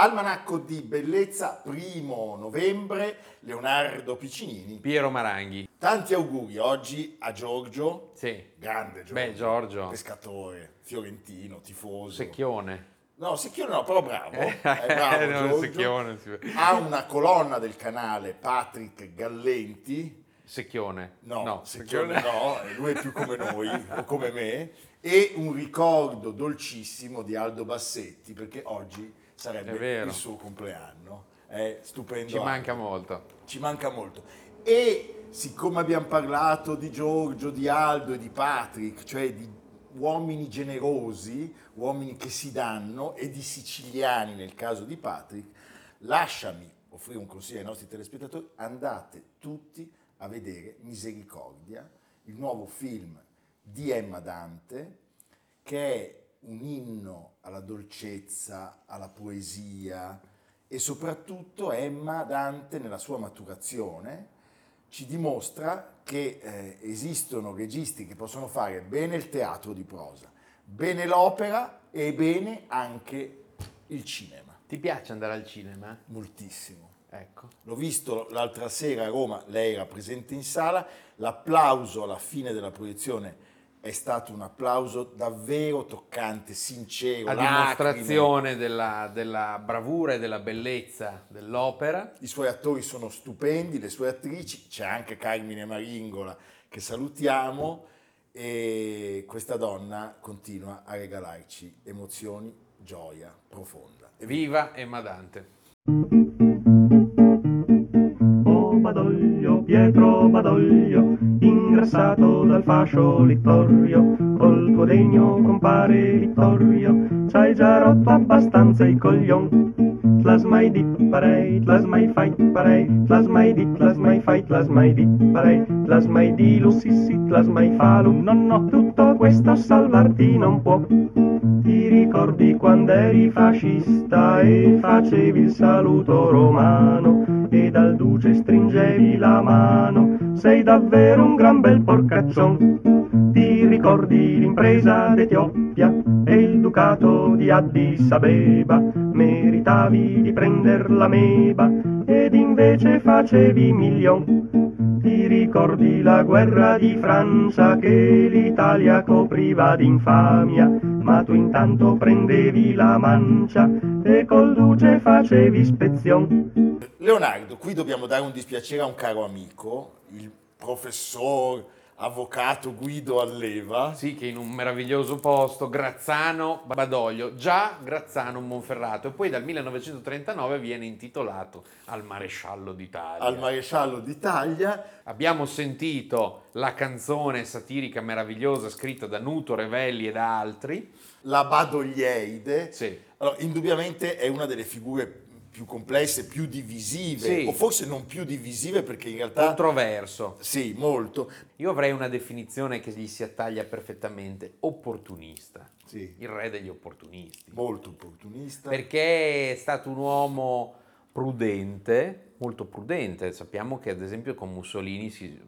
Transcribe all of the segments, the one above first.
Almanacco di Bellezza, primo novembre, Leonardo Piccinini. Piero Maranghi. Tanti auguri oggi a Giorgio, Sì. grande Giorgio, Beh, Giorgio. pescatore, fiorentino, tifoso. Secchione. No, Secchione no, però bravo. Eh, è bravo no. Secchione. Ha una colonna del canale Patrick Gallenti. Secchione. No, Secchione no, eh, lui è più come noi, o come me. E un ricordo dolcissimo di Aldo Bassetti, perché oggi sarebbe il suo compleanno. È stupendo. Ci manca molto. Ci manca molto. E siccome abbiamo parlato di Giorgio, di Aldo e di Patrick, cioè di uomini generosi, uomini che si danno, e di siciliani nel caso di Patrick, lasciami offrire un consiglio ai nostri telespettatori, andate tutti a vedere Misericordia, il nuovo film di Emma Dante, che è un inno alla dolcezza, alla poesia e soprattutto Emma Dante nella sua maturazione ci dimostra che eh, esistono registi che possono fare bene il teatro di prosa, bene l'opera e bene anche il cinema, Ti piace andare al cinema? moltissimo. Ecco. L'ho visto l'altra sera a Roma, lei era presente in sala, l'applauso alla fine della proiezione è stato un applauso davvero toccante, sincero, A dimostrazione della, della bravura e della bellezza dell'opera. I suoi attori sono stupendi, le sue attrici, c'è anche Carmine Maringola che salutiamo e questa donna continua a regalarci emozioni, gioia profonda. Viva Emma Dante. Badoglio, Pietro Badoglio, ingrassato dal fascio Littorio, col tuo degno compare Vittorio, c'hai già rotto abbastanza i coglion. Tlas mai dit parei, tlas mai fai parei, tlas mai dit, tlas mai fai, tlas mai dit parei, mai di lussissi, tlas mai falum, no no, tutto questo salvarti non può. Ti ricordi quando eri fascista e facevi il saluto romano e dal duce stringevi la mano? Sei davvero un gran bel porcaccion. Ti ricordi l'impresa d'Etiopia e il ducato di Addis Abeba? Meritavi di prender la meba ed invece facevi milion. Ti ricordi la guerra di Francia che l'Italia copriva d'infamia, ma tu intanto prendevi la mancia e col duce facevi ispezion. Leonardo, qui dobbiamo dare un dispiacere a un caro amico, il professor avvocato Guido Alleva. Sì, che in un meraviglioso posto, Grazzano Badoglio, già Grazzano Monferrato, e poi dal 1939 viene intitolato al maresciallo d'Italia. al maresciallo d'Italia Abbiamo sentito la canzone satirica meravigliosa scritta da Nuto Revelli e da altri. la Badoglieide. Sì. Allora, indubbiamente è una delle figure più complesse, più divisive, Sì. o forse non più divisive perché in realtà... Controverso. Sì, molto. Io avrei una definizione che gli si attaglia perfettamente, opportunista. Sì, Il re degli opportunisti. molto opportunista. Perché è stato un uomo prudente, molto prudente. Sappiamo che ad esempio con Mussolini si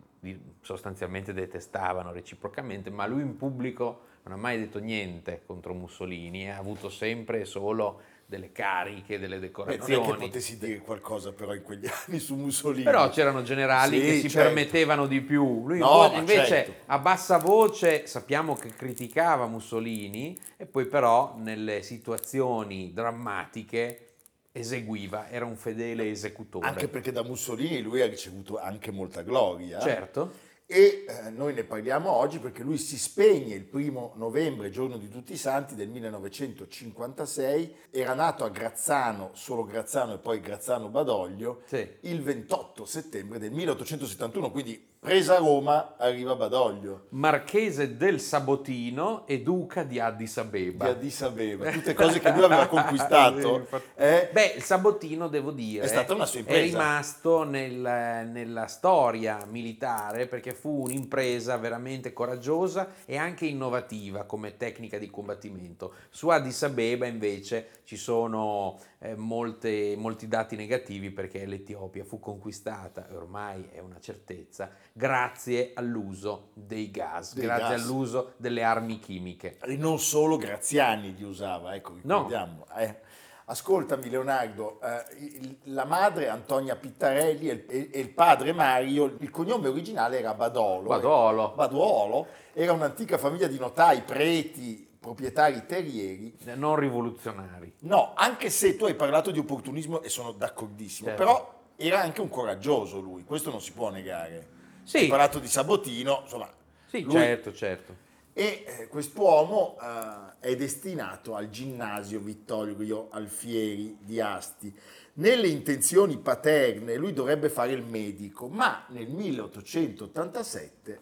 sostanzialmente detestavano reciprocamente, ma lui in pubblico non ha mai detto niente contro Mussolini, ha avuto sempre solo delle cariche, delle Beh, non decorazioni. è che potessi dire qualcosa però in quegli anni su Mussolini. Però c'erano generali Sì, che si certo. permettevano di più. Lui No, invece certo. a bassa voce sappiamo che criticava Mussolini e poi però nelle situazioni drammatiche eseguiva, era un fedele esecutore. Anche perché da Mussolini lui ha ricevuto anche molta gloria. Certo. E eh, noi ne parliamo oggi perché lui si spegne il primo novembre, giorno di tutti i santi del 1956, era nato a Grazzano, solo Grazzano e poi Grazzano Badoglio, Sì. il 28 settembre del 1871, quindi Presa Roma, arriva Badoglio. Marchese del Sabotino e duca di Addis Di Abeba. Addis Abeba, tutte cose che lui aveva conquistato. eh, Beh, il Sabotino, devo dire, È stata una sua è impresa. rimasto nel- nella storia militare perché fu un'impresa veramente coraggiosa e anche innovativa come tecnica di combattimento. Su Addis Abeba invece ci sono eh, molte- molti dati negativi perché l'Etiopia fu conquistata, e ormai è una certezza, grazie all'uso dei gas, Dei grazie gas. all'uso delle armi chimiche. E non solo Graziani li usava, ecco, No. ricordiamo. eh. Ascoltami Leonardo, eh, la madre Antonia Pittarelli e il, e- il padre Mario, il cognome originale era Badolo. Badolo. Baduolo era un'antica famiglia di notai, preti, proprietari terrieri. Non rivoluzionari. No, anche se tu hai parlato di opportunismo e sono d'accordissimo, Certo. però era anche un coraggioso lui, questo non si può negare. Sì. Hai parlato di Sabotino, insomma. Sì, lui- certo, certo. E eh, quest'uomo eh, è destinato al ginnasio Vittorio Alfieri di Asti. Nelle intenzioni paterne lui dovrebbe fare il medico, ma nel 1887,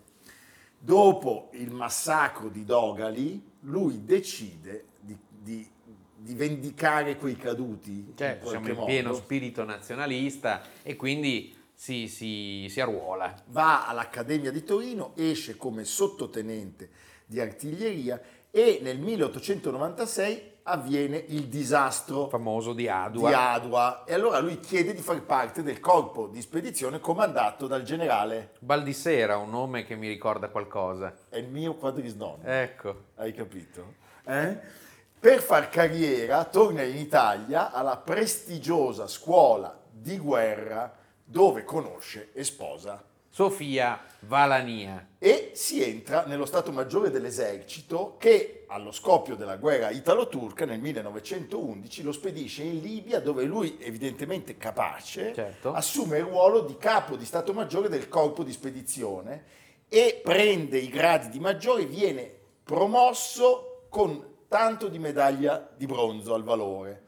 dopo il massacro di Dogali, lui decide di, di- di vendicare quei caduti. Certo, in siamo in pieno spirito nazionalista e quindi si, si- si arruola. va all'Accademia di Torino, esce come sottotenente di artiglieria e nel 1896 avviene il disastro Famoso di di Adua. Adua e allora lui chiede di far parte del corpo di spedizione comandato dal generale, Baldissera, un nome che mi ricorda qualcosa. è il mio quadrisnonno, Ecco. hai capito? Eh? Per far carriera torna in Italia alla prestigiosa scuola di guerra dove conosce e sposa Sofia Valania. e si entra nello Stato Maggiore dell'Esercito che allo scoppio della guerra italo-turca nel 1911 lo spedisce in Libia dove lui evidentemente capace Certo. assume il ruolo di capo di Stato Maggiore del corpo di spedizione e prende i gradi di maggiore, viene promosso con tanto di medaglia di bronzo al valore.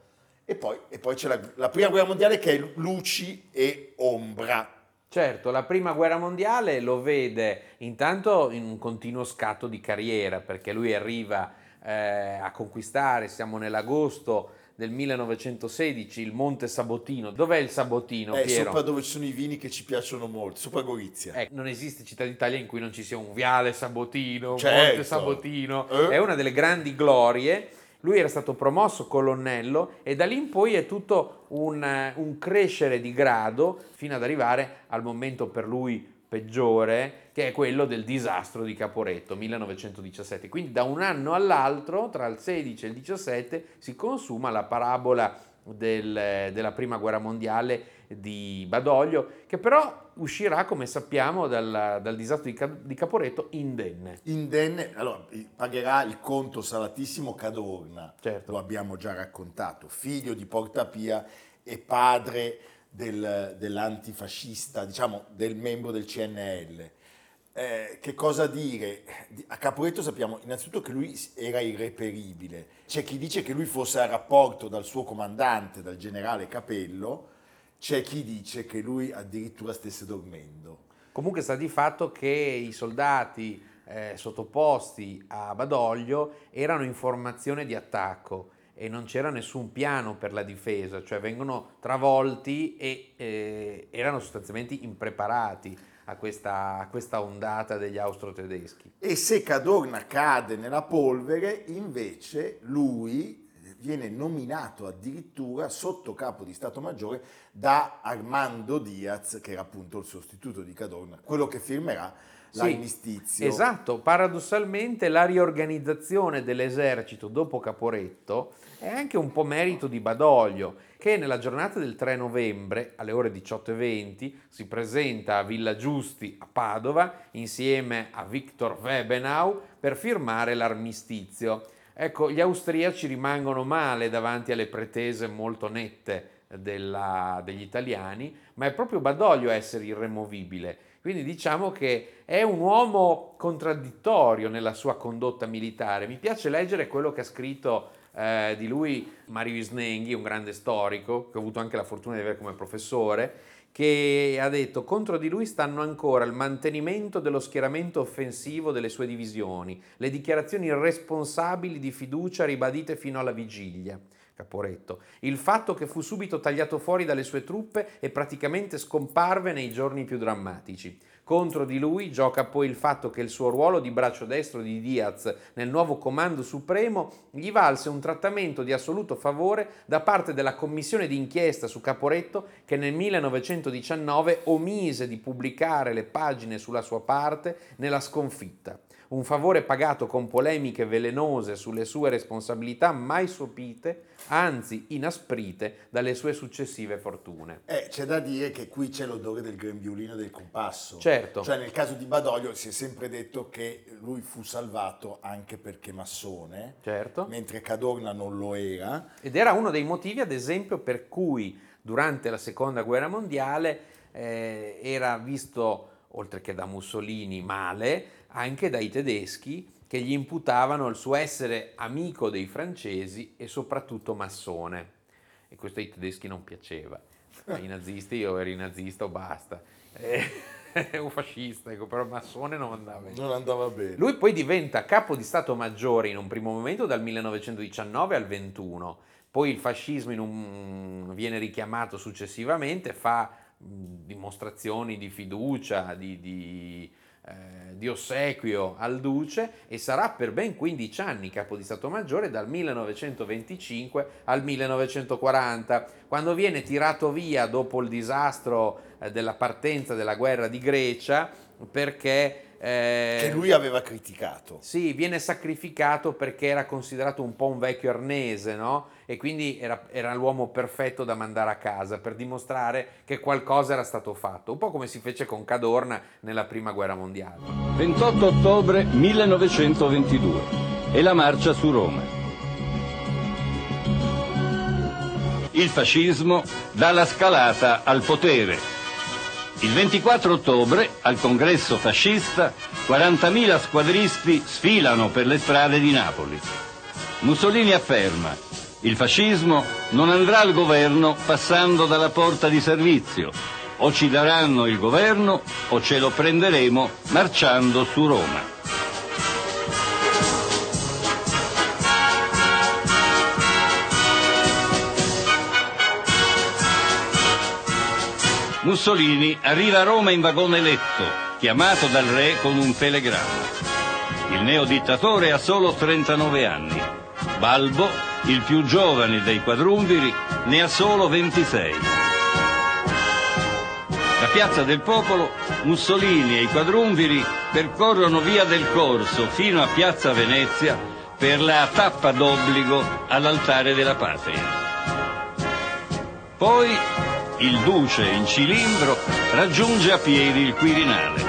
E poi, e poi c'è la, la prima guerra mondiale che è luci e ombra. Certo, la prima guerra mondiale lo vede intanto in un continuo scatto di carriera, perché lui arriva eh, a conquistare, siamo nell'agosto del 1916, il Monte Sabotino. Dov'è il Sabotino, È Piero? sopra dove ci sono i vini che ci piacciono molto, sopra Gorizia. Ecco, non esiste città d'Italia in cui non ci sia un viale Sabotino, un Certo. Monte Sabotino, Eh. è una delle grandi glorie. Lui era stato promosso colonnello e da lì in poi è tutto un, un crescere di grado fino ad arrivare al momento per lui peggiore, che è quello del disastro di Caporetto, 1917. Quindi da un anno all'altro, tra il 16 e il 17, si consuma la parabola del- della prima guerra mondiale di Badoglio, che però uscirà, come sappiamo, dal, dal disastro di, di Caporetto indenne. Indenne, allora, pagherà il conto salatissimo Cadorna, Certo. lo abbiamo già raccontato, figlio di Portapia e padre del- dell'antifascista, diciamo del membro del CNL. Eh, che cosa dire? Di- A Caporetto sappiamo innanzitutto che lui era irreperibile. C'è chi dice che lui fosse a rapporto dal suo comandante, dal generale Capello, c'è chi dice che lui addirittura stesse dormendo. Comunque sta di fatto che i soldati eh, sottoposti a Badoglio erano in formazione di attacco e non c'era nessun piano per la difesa, cioè vengono travolti e eh, erano sostanzialmente impreparati a questa, a questa ondata degli austro-tedeschi. E se Cadorna cade nella polvere, invece lui viene nominato addirittura sotto capo di Stato Maggiore da Armando Diaz, che era appunto il sostituto di Cadorna, quello che firmerà Sì, l'armistizio. Esatto, paradossalmente la riorganizzazione dell'esercito dopo Caporetto è anche un po' merito di Badoglio, che nella giornata del 3 novembre alle ore 18.20 si presenta a Villa Giusti a Padova insieme a Viktor Webenau per firmare l'armistizio. Ecco, gli austriaci rimangono male davanti alle pretese molto nette della- degli italiani, ma è proprio Badoglio a essere irremovibile. Quindi diciamo che è un uomo contraddittorio nella sua condotta militare. Mi piace leggere quello che ha scritto eh, di lui Mario Isnenghi, un grande storico, che ho avuto anche la fortuna di avere come professore, che ha detto contro di lui stanno ancora il mantenimento dello schieramento offensivo delle sue divisioni, le dichiarazioni irresponsabili di fiducia ribadite fino alla vigilia. Caporetto, il fatto che fu subito tagliato fuori dalle sue truppe e praticamente scomparve nei giorni più drammatici. Contro di lui gioca poi il fatto che il suo ruolo di braccio destro di Diaz nel nuovo comando supremo gli valse un trattamento di assoluto favore da parte della commissione d'inchiesta su Caporetto che nel 1919 omise di pubblicare le pagine sulla sua parte nella sconfitta un favore pagato con polemiche velenose sulle sue responsabilità mai sopite, anzi inasprite dalle sue successive fortune. Eh, c'è da dire che qui c'è l'odore del grembiulino del compasso. Certo. Cioè nel caso di Badoglio si è sempre detto che lui fu salvato anche perché massone, certo. mentre Cadorna non lo era. Ed era uno dei motivi, ad esempio, per cui durante la seconda guerra mondiale eh, era visto, oltre che da Mussolini, male, anche dai tedeschi che gli imputavano il suo essere amico dei francesi e soprattutto massone. E questo ai tedeschi non piaceva. Ai nazisti io eri nazista o basta. Eh, un fascista, ecco, però massone non andava bene. Non andava bene. Lui poi diventa capo di Stato Maggiore in un primo momento dal 1919 al 21. Poi il fascismo un, viene richiamato successivamente, fa dimostrazioni di fiducia, di, di eh, di ossequio al duce e sarà per ben 15 anni capo di Stato Maggiore dal 1925 al 1940, quando viene tirato via dopo il disastro eh, della partenza della guerra di Grecia perché eh, che lui aveva criticato. Sì, viene sacrificato perché era considerato un po' un vecchio arnese, no? E quindi era, era, l'uomo perfetto da mandare a casa per dimostrare che qualcosa era stato fatto, un po' come si fece con Cadorna nella prima guerra mondiale. 28 ottobre 1922 e la marcia su Roma. Il fascismo dà la scalata al potere il 24 ottobre, al congresso fascista, 40.000 squadristi sfilano per le strade di Napoli. Mussolini afferma, il fascismo non andrà al governo passando dalla porta di servizio. O ci daranno il governo o ce lo prenderemo marciando su Roma. Mussolini arriva a Roma in vagone letto, chiamato dal re con un telegramma. Il neodittatore ha solo 39 anni. Balbo, il più giovane dei quadrumviri, ne ha solo 26. Da Piazza del Popolo, Mussolini e i quadrumviri percorrono via del Corso fino a Piazza Venezia per la tappa d'obbligo all'altare della patria. Poi il duce in cilindro raggiunge a piedi il Quirinale.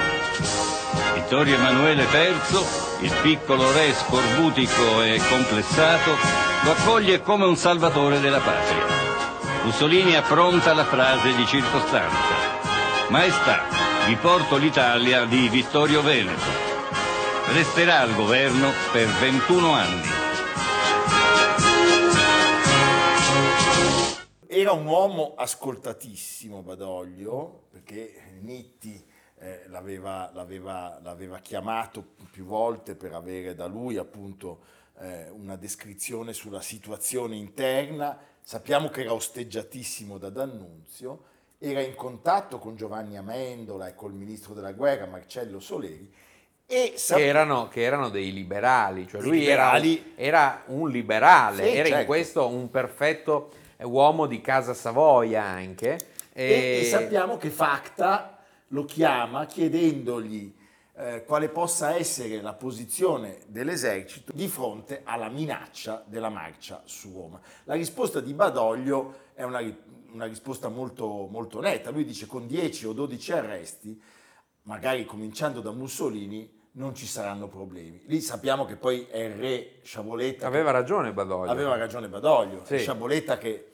Vittorio Emanuele III, il piccolo re scorbutico e complessato, lo accoglie come un salvatore della patria. Mussolini appronta la frase di circostanza. Maestà, vi porto l'Italia di Vittorio Veneto. Resterà al governo per 21 anni. Un uomo ascoltatissimo Badoglio, perché Nitti eh, l'aveva, l'aveva, l'aveva, chiamato più volte per avere da lui appunto eh, una descrizione sulla situazione interna. Sappiamo che era osteggiatissimo da D'Annunzio, era in contatto con Giovanni Amendola e col ministro della guerra Marcello Soleri e sap- che, erano, che, erano, dei liberali, cioè lui liberali. Era, era, un liberale, sì, era certo. in questo un perfetto uomo di Casa Savoia anche. E, e, sappiamo che Facta lo chiama chiedendogli eh, quale possa essere la posizione dell'esercito di fronte alla minaccia della marcia su Roma. La risposta di Badoglio è una, una risposta molto, molto netta. Lui dice con 10 o 12 arresti, magari cominciando da Mussolini, non ci saranno problemi. Lì sappiamo che poi è il re Sciaboletta. Aveva ragione Badoglio. Aveva ragione Badoglio. Sì. Sciaboletta che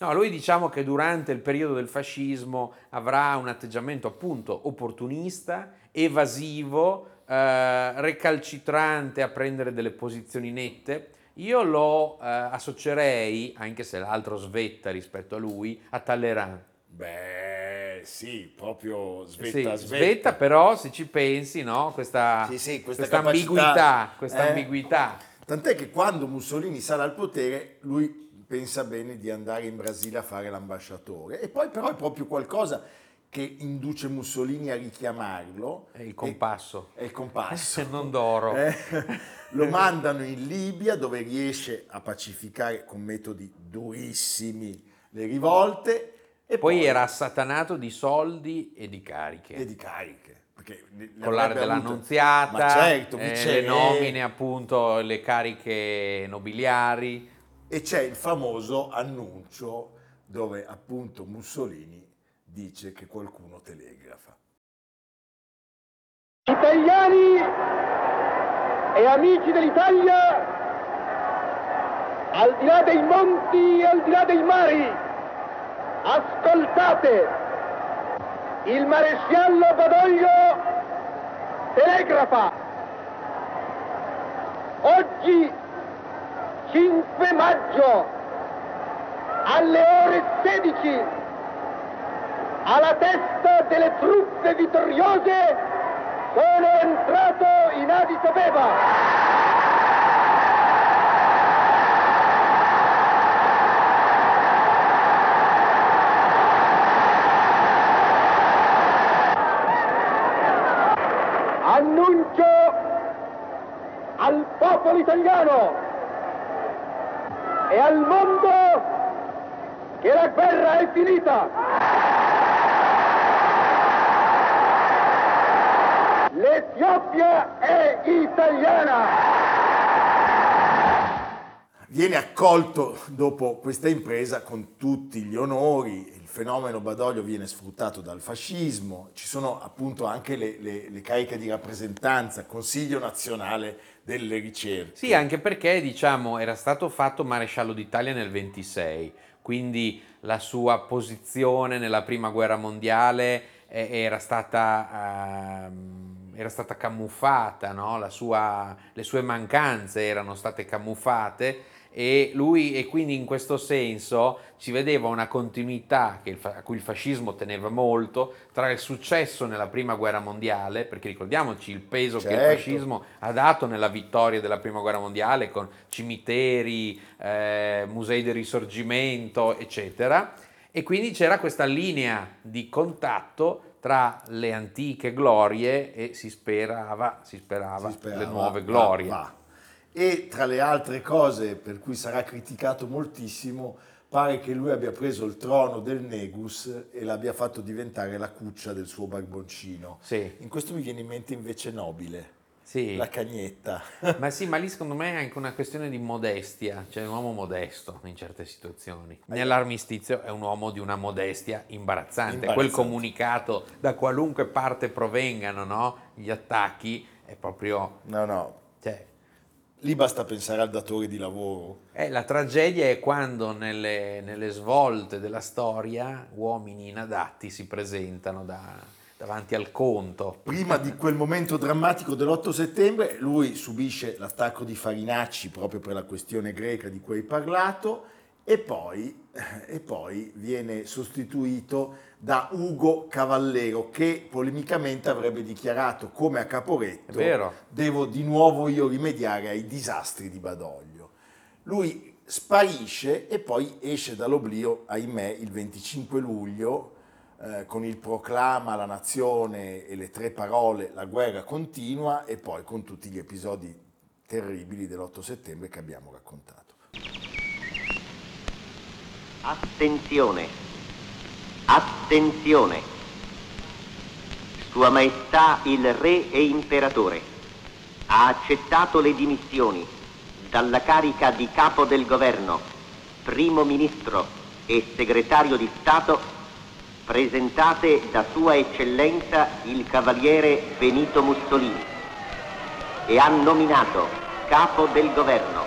No, lui diciamo che durante il periodo del fascismo avrà un atteggiamento appunto opportunista, evasivo, eh, recalcitrante a prendere delle posizioni nette. Io lo eh, associerei, anche se l'altro svetta rispetto a lui, a Talleyrand. Beh Eh sì, proprio Sì, svetta, svetta, però se ci pensi, no? Questa, Sì, sì, questa questa ambiguità, questa eh. ambiguità. Tant'è che quando Mussolini sarà al potere, lui pensa bene di andare in Brasile a fare l'ambasciatore. E poi però è proprio qualcosa che induce Mussolini a richiamarlo. È il compasso. È il compasso. Non d'oro. Eh, lo mandano in Libia dove riesce a pacificare con metodi durissimi le rivolte. E Poi era assatanato di soldi e di cariche. e di cariche. collare dell'annunziata, certo, eh, le nomine appunto, le cariche nobiliari. E c'è il famoso annuncio dove appunto Mussolini dice che qualcuno telegrafa. Italiani e amici dell'Italia, al di là dei monti e al di là dei mari, ascoltate, il maresciallo Badoglio telegrafa. Oggi, 5 maggio, alle ore 16, alla testa delle truppe vittoriose sono entrato in Addis Abeba. Annuncio al popolo italiano e al mondo che la guerra è finita. L'Etiopia è italiana! Viene accolto dopo questa impresa con tutti gli onori, il fenomeno Badoglio viene sfruttato dal fascismo, ci sono appunto anche le, le- le cariche di rappresentanza, Consiglio nazionale delle ricerche. Sì, anche perché diciamo era stato fatto maresciallo d'Italia nel 26, quindi la sua posizione nella prima guerra mondiale eh, era stata, ehm, era stata camuffata, no? Sua- le sue mancanze erano state camuffate e lui e quindi in questo senso ci vedeva una continuità fa- a cui il fascismo teneva molto tra il successo nella prima guerra mondiale, perché ricordiamoci il peso che il Certo. fascismo ha dato nella vittoria della prima guerra mondiale con cimiteri, eh, musei del risorgimento, eccetera. E quindi c'era questa linea di contatto tra le antiche glorie e si sperava, si sperava, Si sperava, le nuove va, glorie. va. E tra le altre cose per cui sarà criticato moltissimo, pare che lui abbia preso il trono del Negus e l'abbia fatto diventare la cuccia del suo barboncino. Sì, In questo mi viene in mente invece Nobile, sì. la cagnetta. Ma sì, ma lì secondo me è anche una questione di modestia, cioè un uomo modesto in certe situazioni. Nell'armistizio è un uomo di una modestia imbarazzante. Quel Imbarazzante. comunicato da qualunque parte provengano no? gli attacchi è proprio... No, no, lì basta pensare al datore di lavoro. eh, la tragedia è quando nelle, nelle svolte della storia uomini inadatti si presentano da- davanti al conto. Prima di quel momento drammatico dell'8 settembre, lui subisce l'attacco di Farinacci proprio per la questione greca di cui hai parlato e poi, e poi viene sostituito da Ugo Cavallero che polemicamente avrebbe dichiarato come a Caporetto devo di nuovo io rimediare ai disastri di Badoglio. Lui sparisce e poi esce dall'oblio, ahimè, il 25 luglio eh, con il proclama alla nazione e le tre parole la guerra continua e poi con tutti gli episodi terribili dell'8 settembre che abbiamo raccontato. Attenzione, attenzione. Sua Maestà il Re e Imperatore ha accettato le dimissioni dalla carica di capo del governo, primo ministro e segretario di Stato presentate da Sua Eccellenza il Cavaliere Benito Mussolini e ha nominato capo del governo,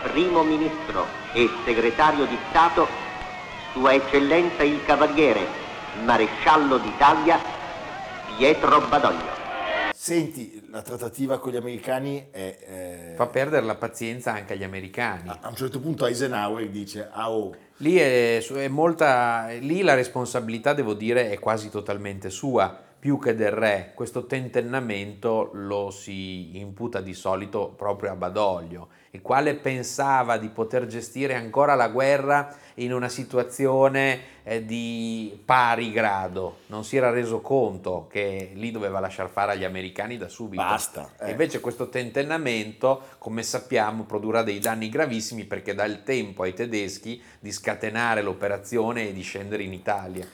primo ministro e segretario di Stato Sua Eccellenza il Cavaliere Maresciallo d'Italia Pietro Badoglio. Senti, la trattativa con gli americani è... eh, Fa perdere la pazienza anche agli americani. a un certo punto Eisenhower dice, ah oh, Lì, è, è molta, lì la responsabilità, devo dire, è quasi totalmente sua, più che del re. Questo tentennamento lo si imputa di solito proprio a Badoglio, il quale pensava di poter gestire ancora la guerra in una situazione eh, di pari grado. Non si era reso conto che lì doveva lasciar fare agli americani da subito. Basta. Eh. Invece questo tentennamento, come sappiamo, produrrà dei danni gravissimi perché dà il tempo ai tedeschi di scatenare l'operazione e di scendere in Italia.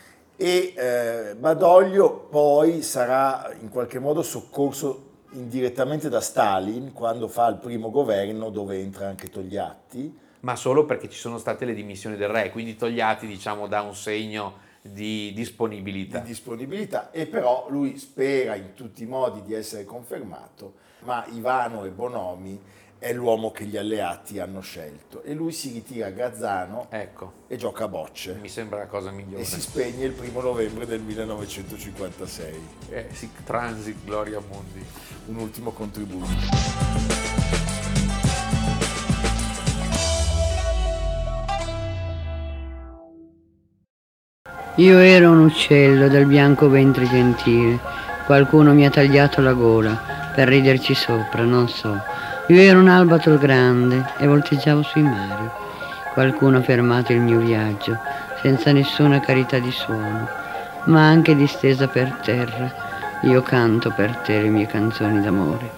E eh, Badoglio poi sarà in qualche modo soccorso indirettamente da Stalin quando fa il primo governo dove entra anche Togliatti. Ma solo perché ci sono state le dimissioni del re, quindi Togliatti diciamo dà un segno di disponibilità. di disponibilità e però lui spera in tutti i modi di essere confermato, ma Ivano e Bonomi è l'uomo che gli alleati hanno scelto e lui si ritira a Gazzano Ecco, e gioca a bocce mi sembra la cosa migliore. e si spegne il primo novembre del 1956. Eh, sic transit gloria mundi. Un ultimo contributo. Io ero un uccello dal bianco ventre gentile. Qualcuno mi ha tagliato la gola per riderci sopra, non so. Io ero un albatro grande e volteggiavo sui mari. Qualcuno ha fermato il mio viaggio senza nessuna carità di suono, ma anche distesa per terra. Io canto per te le mie canzoni d'amore.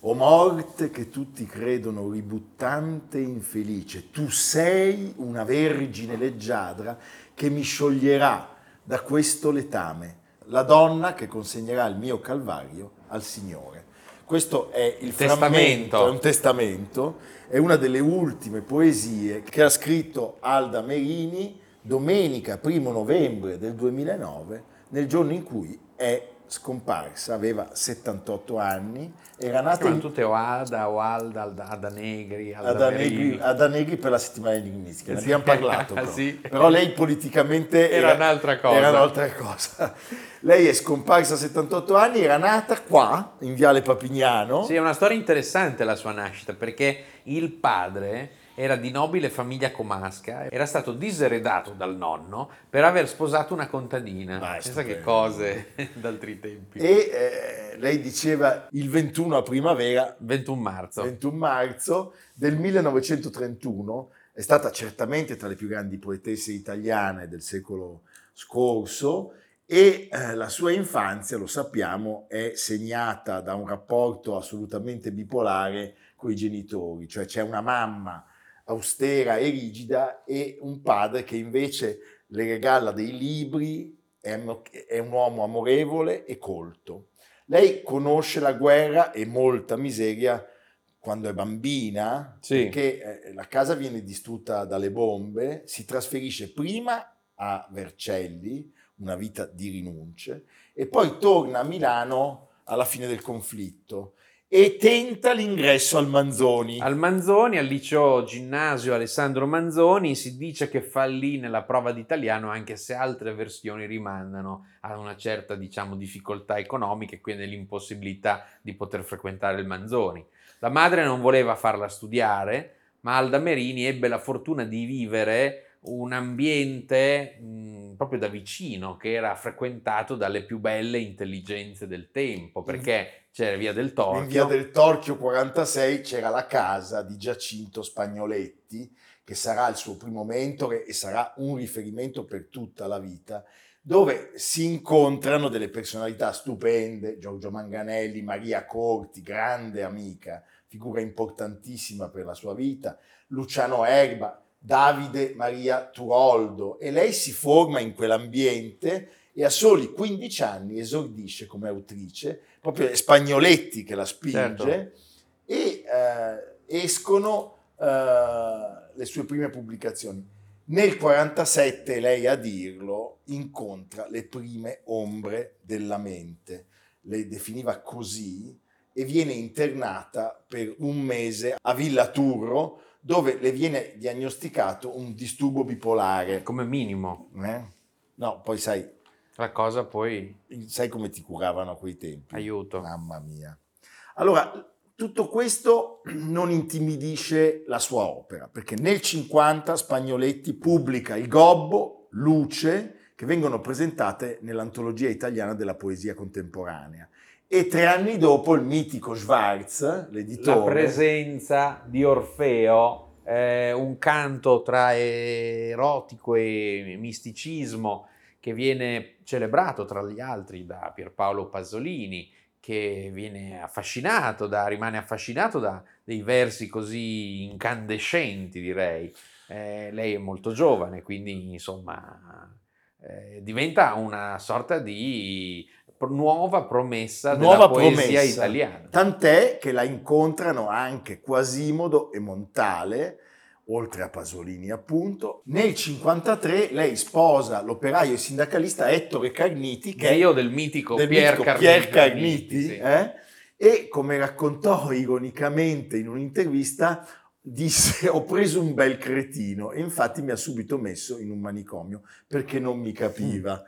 O morte che tutti credono ributtante e infelice, tu sei una vergine leggiadra che mi scioglierà da questo letame, la donna che consegnerà il mio calvario al Signore. Questo è il Testamento. frammento, è un testamento, è una delle ultime poesie che ha scritto Alda Merini domenica 1 novembre del 2009, nel giorno in cui è scomparsa, aveva 78 anni, era nata in, tutte Oada, Oalda, Alda- Ada Negri, Alda ad Merini. Anegri, ad Anegri per la settimana enigmistica, ne Sì. abbiamo parlato però. Sì. Però lei politicamente Era un'altra cosa. Era un'altra cosa. Lei è scomparsa a 78 anni, era nata qua, in Viale Papignano, Sì, è una storia interessante la sua nascita perché il padre era di nobile famiglia comasca, era stato diseredato dal nonno per aver sposato una contadina. Dai, Pensa che cose d'altri tempi. e eh, lei diceva il 21 a primavera 21 marzo. 21 marzo del 1931, è stata certamente tra le più grandi poetesse italiane del secolo scorso e eh, la sua infanzia, lo sappiamo, è segnata da un rapporto assolutamente bipolare con i genitori, cioè c'è una mamma austera e rigida e un padre che invece le regala dei libri, è un- uomo amorevole e colto. Lei conosce la guerra e molta miseria quando è bambina, Sì. perché eh, la casa viene distrutta dalle bombe, si trasferisce prima a Vercelli, una vita di rinunce, e poi torna a Milano alla fine del conflitto e tenta l'ingresso al Manzoni. Al Manzoni, al liceo ginnasio Alessandro Manzoni, si dice che fallì nella prova d'italiano anche se altre versioni rimandano a una certa diciamo, difficoltà economica e quindi l'impossibilità di poter frequentare il Manzoni. La madre non voleva farla studiare, ma Alda Merini ebbe la fortuna di vivere un ambiente mh, proprio da vicino che era frequentato dalle più belle intelligenze del tempo, perché c'era via del Torchio. In via del Torchio 46 c'era la casa di Giacinto Spagnoletti, che sarà il suo primo mentore e sarà un riferimento per tutta la vita, dove si incontrano delle personalità stupende, Giorgio Manganelli, Maria Corti, grande amica, figura importantissima per la sua vita, Luciano Erba, Davide Maria Turoldo e lei si forma in quell'ambiente e a soli 15 anni esordisce come autrice, proprio è Spagnoletti che la spinge Certo. e eh, escono eh, le sue prime pubblicazioni. Nel 47, lei a dirlo, incontra le prime ombre della mente, le definiva così, e viene internata per un mese a Villa Turro, dove le viene diagnosticato un disturbo bipolare. Come minimo. Eh? No, poi sai, La cosa poi sai come ti curavano a quei tempi? aiuto. Mamma mia. Allora, Tutto questo non intimidisce la sua opera, perché nel 50 Spagnoletti pubblica Il Gobbo, Luce, che vengono presentate nell'antologia italiana della poesia contemporanea. E tre anni dopo il mitico Schwarz, l'editore... La presenza di Orfeo, eh, un canto tra erotico e misticismo che viene celebrato tra gli altri da Pierpaolo Pasolini, che viene affascinato da, rimane affascinato da dei versi così incandescenti, direi. Eh, lei è molto giovane, quindi insomma eh, diventa una sorta di nuova promessa nuova della poesia promessa. italiana. Tant'è che la incontrano anche Quasimodo e Montale, oltre a Pasolini appunto. Nel 1953 lei sposa l'operaio e sindacalista Ettore Carniti, che Dio è del mitico, del Pier, mitico Carniti, Pier Carniti, sì. eh? e come raccontò ironicamente in un'intervista, disse ho preso un bel cretino e infatti mi ha subito messo in un manicomio perché non mi capiva.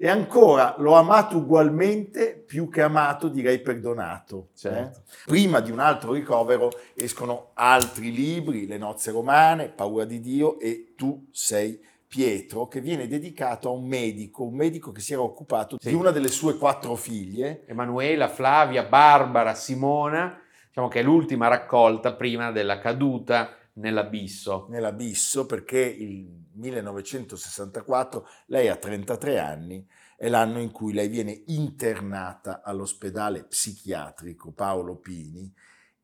E ancora, l'ho amato ugualmente, più che amato direi perdonato. Certo. Eh? Prima di un altro ricovero escono altri libri, Le nozze romane, Paura di Dio e Tu sei Pietro, che viene dedicato a un medico, un medico che si era occupato sì. di una delle sue quattro figlie. Emanuela, Flavia, Barbara, Simona, diciamo che è l'ultima raccolta prima della caduta nell'abisso. Nell'abisso perché il 1964 lei ha 33 anni, è l'anno in cui lei viene internata all'ospedale psichiatrico Paolo Pini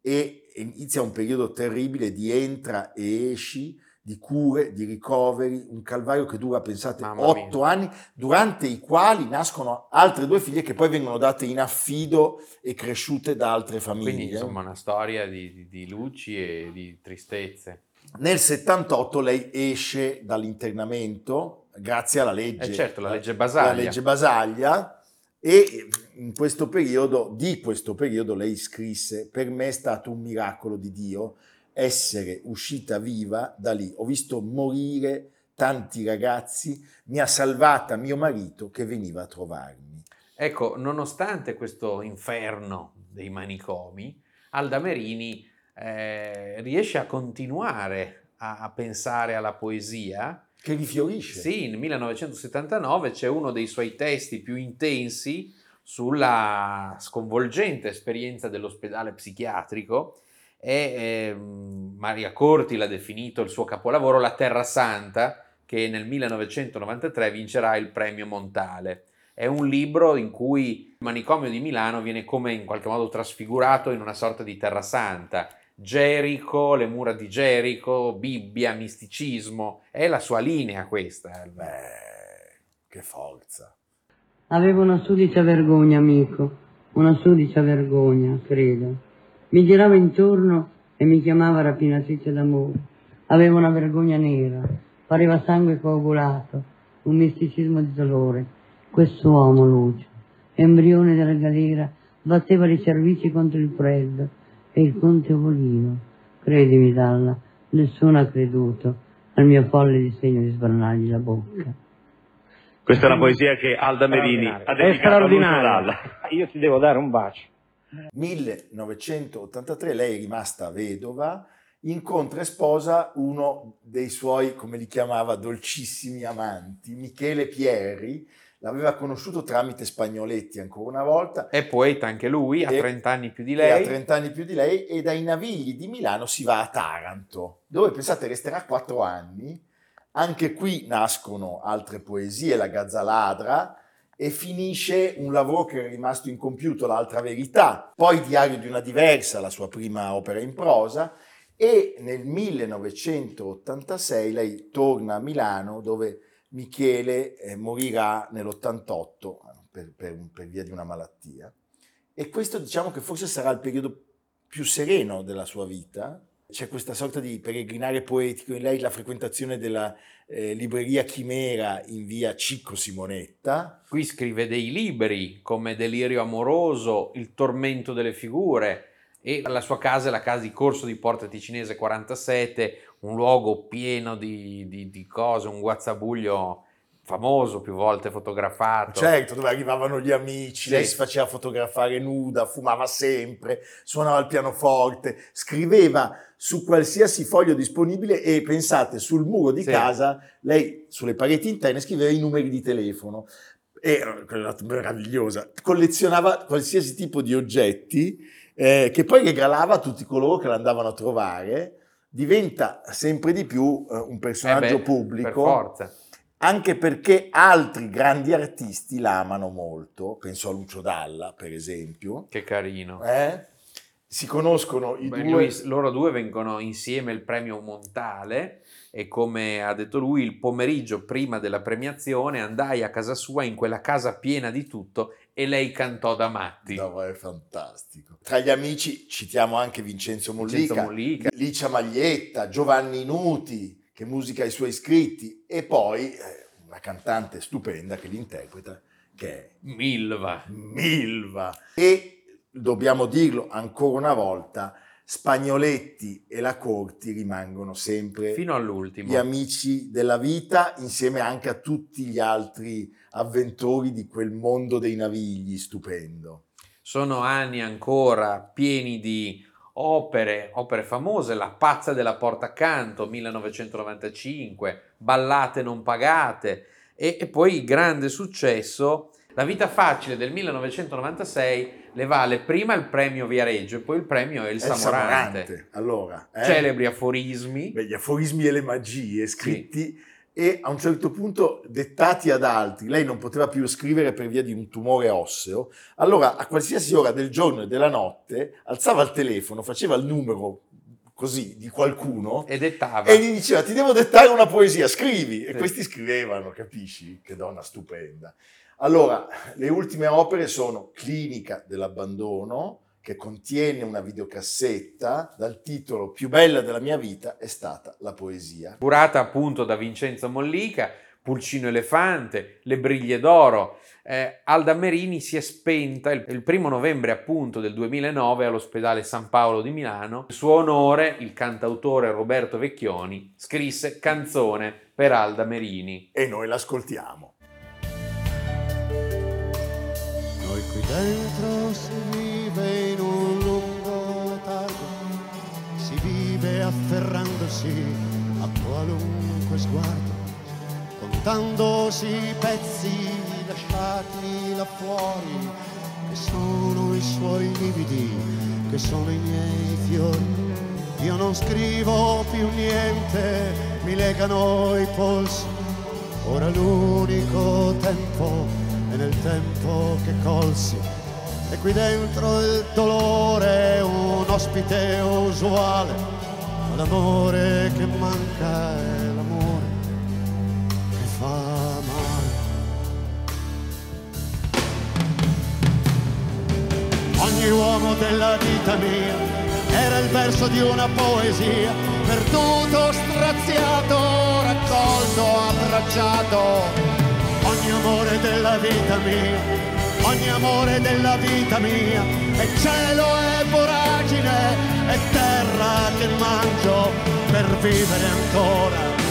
e inizia un periodo terribile di entra e esci, di cure, di ricoveri, un calvario che dura, pensate, otto anni, durante i quali nascono altre due figlie che poi vengono date in affido e cresciute da altre famiglie. Quindi insomma una storia di, di, di luci e di tristezze. Nel 78 lei esce dall'internamento grazie alla legge, eh certo, la legge Basaglia. La legge Basaglia e in questo periodo, di questo periodo lei scrisse per me è stato un miracolo di Dio essere uscita viva da lì. Ho visto morire tanti ragazzi, mi ha salvata mio marito che veniva a trovarmi. Ecco, nonostante questo inferno dei manicomi, Alda Merini eh, riesce a continuare a, a, pensare alla poesia. Che rifiorisce. Sì, nel 1979 c'è uno dei suoi testi più intensi sulla sconvolgente esperienza dell'ospedale psichiatrico e eh, Maria Corti l'ha definito il suo capolavoro La Terra Santa che nel 1993 vincerà il premio Montale. È un libro in cui il manicomio di Milano viene come in qualche modo trasfigurato in una sorta di Terra Santa Gerico, le mura di Gerico, Bibbia, misticismo, è la sua linea questa. Eh. Beh, che forza. Avevo una sudicia vergogna, amico, una sudicia vergogna, credo. Mi girava intorno e mi chiamava rapinatrice d'amore. Avevo una vergogna nera, pareva sangue coagulato, un misticismo di dolore. Quest'uomo, Lucio, embrione della galera, batteva le cervici contro il freddo e il conte Ovolino. Credimi, Dalla, nessuno ha creduto al mio folle disegno di sbranargli la bocca. Questa è una poesia che Alda Merini ha dedicato a Dalla. Io ti devo dare un bacio. 1983 lei è rimasta vedova, incontra e sposa uno dei suoi, come li chiamava, dolcissimi amanti, Michele Pieri, l'aveva conosciuto tramite Spagnoletti ancora una volta. È poeta anche lui, ha 30 anni più di lei. Ha 30 anni più di lei e dai Navigli di Milano si va a Taranto, dove pensate resterà 4 anni. Anche qui nascono altre poesie, La Gazzaladra, e finisce un lavoro che è rimasto incompiuto, L'altra verità, poi Diario di una diversa, la sua prima opera in prosa, e nel 1986 lei torna a Milano dove Michele eh, morirà nell'88 per, per, per, via di una malattia. E questo diciamo che forse sarà il periodo più sereno della sua vita. C'è questa sorta di peregrinare poetico in lei, la frequentazione della eh, libreria Chimera in via Cicco Simonetta. Qui scrive dei libri come Delirio amoroso, Il tormento delle figure, e la sua casa è la casa di Corso di Porta Ticinese 47, un luogo pieno di, di, di cose, un guazzabuglio famoso, più volte fotografato. Certo, dove arrivavano gli amici, Sì. lei si faceva fotografare nuda, fumava sempre, suonava il pianoforte, scriveva su qualsiasi foglio disponibile e pensate, sul muro di Sì. casa, lei sulle pareti interne scriveva i numeri di telefono. Era meravigliosa, collezionava qualsiasi tipo di oggetti eh, che poi regalava a tutti coloro che la andavano a trovare, diventa sempre di più eh, un Eh personaggio beh, pubblico Per anche perché altri grandi artisti la amano molto, penso a Lucio Dalla per esempio, Che carino. eh? si conoscono i Beh, due, lui- loro due vengono insieme il premio Montale e come ha detto lui il pomeriggio prima della premiazione andai a casa sua in quella casa piena di tutto e lei cantò da matti. No, è fantastico. Tra gli amici citiamo anche Vincenzo Mollica, Vincenzo Mollica. Licia Maglietta, Giovanni Nuti, che musica i suoi scritti, e poi eh, una cantante stupenda che li interpreta, che è Milva. Milva. E dobbiamo dirlo ancora una volta, Spagnoletti e la Corti rimangono sempre Fino all'ultimo. gli amici della vita, insieme anche a tutti gli altri avventori di quel mondo dei navigli stupendo. Sono anni ancora pieni di opere, opere famose, La pazza della porta accanto, 1995, Ballate non pagate e, e poi grande successo, La vita facile del 1996 le vale prima il premio Viareggio e poi il premio El il Samorante. Samorante, Allora, eh? Celebri aforismi. Beh, gli aforismi e le magie scritti e a un certo punto dettati ad altri. Lei non poteva più scrivere per via di un tumore osseo. Allora, a qualsiasi ora del giorno e della notte, alzava il telefono, faceva il numero così di qualcuno e dettava. e gli diceva ti devo dettare una poesia, scrivi. E Sì. questi scrivevano, capisci? Che donna stupenda. Allora, le ultime opere sono Clinica dell'abbandono, che contiene una videocassetta dal titolo Più bella della mia vita è stata la poesia. curata appunto da Vincenzo Mollica, Pulcino Elefante, Le Briglie d'Oro. Eh, Alda Merini si è spenta il, il primo novembre appunto del 2009 all'ospedale San Paolo di Milano. In suo onore il cantautore Roberto Vecchioni scrisse Canzone per Alda Merini. E noi l'ascoltiamo. Noi qui dentro si afferrandosi a qualunque sguardo, contandosi i pezzi lasciati là fuori, che sono i suoi lividi, che sono i miei fiori. Io non scrivo più niente, mi legano i polsi, ora l'unico tempo è nel tempo che colsi e qui dentro il dolore è un ospite usuale l'amore che manca è l'amore che fa male. Ogni uomo della vita mia era il verso di una poesia perduto, straziato, raccolto, abbracciato. Ogni amore della vita mia, amore della vita mia, è cielo e voragine, è terra che mangio per vivere ancora.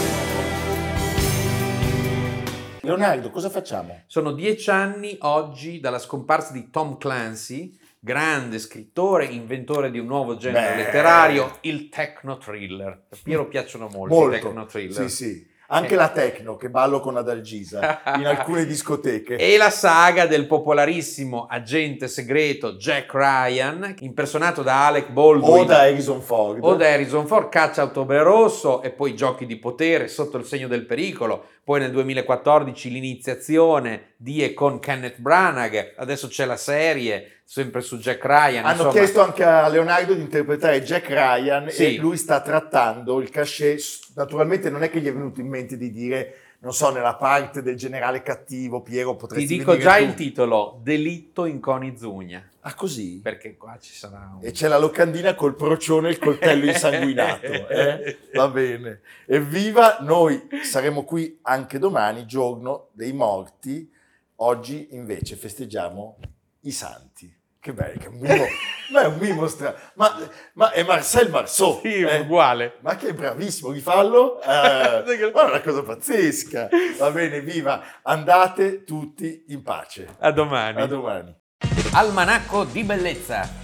Leonardo, cosa facciamo? Sono dieci anni oggi dalla scomparsa di Tom Clancy, grande scrittore, inventore di un nuovo genere Beh. letterario, il techno thriller. A Piero piacciono molto, i Molto. techno thriller. Sì, sì. Anche la techno che ballo con Adalgisa in alcune discoteche. E la saga del popolarissimo agente segreto Jack Ryan, impersonato da Alec Baldwin. O da Harrison Ford. o da Harrison Ford, Caccia a Ottobre Rosso e poi Giochi di potere sotto il segno del pericolo. Poi nel 2014 l'iniziazione di e con Kenneth Branagh. Adesso c'è la serie sempre su Jack Ryan. Hanno insomma. chiesto anche a Leonardo di interpretare Jack Ryan Sì. e lui sta trattando il cachet. Naturalmente non è che gli è venuto in mente di dire, non so, nella parte del generale cattivo, Piero Ti potresti dico venire già tu. il titolo: Delitto in Conizugna. Ah, così? Perché qua ci sarà un... E c'è la locandina col procione e il coltello insanguinato. eh? Va bene. Evviva, noi saremo qui anche domani, giorno dei morti. Oggi invece festeggiamo i santi. Che bello, che un mimo, ma è un mimo strano. Ma, ma è Marcel Marceau. Sì, eh? uguale. Ma che bravissimo, rifallo. Eh, ma è una cosa pazzesca. Va bene, viva. Andate tutti in pace. A domani. A domani. Almanacco di bellezza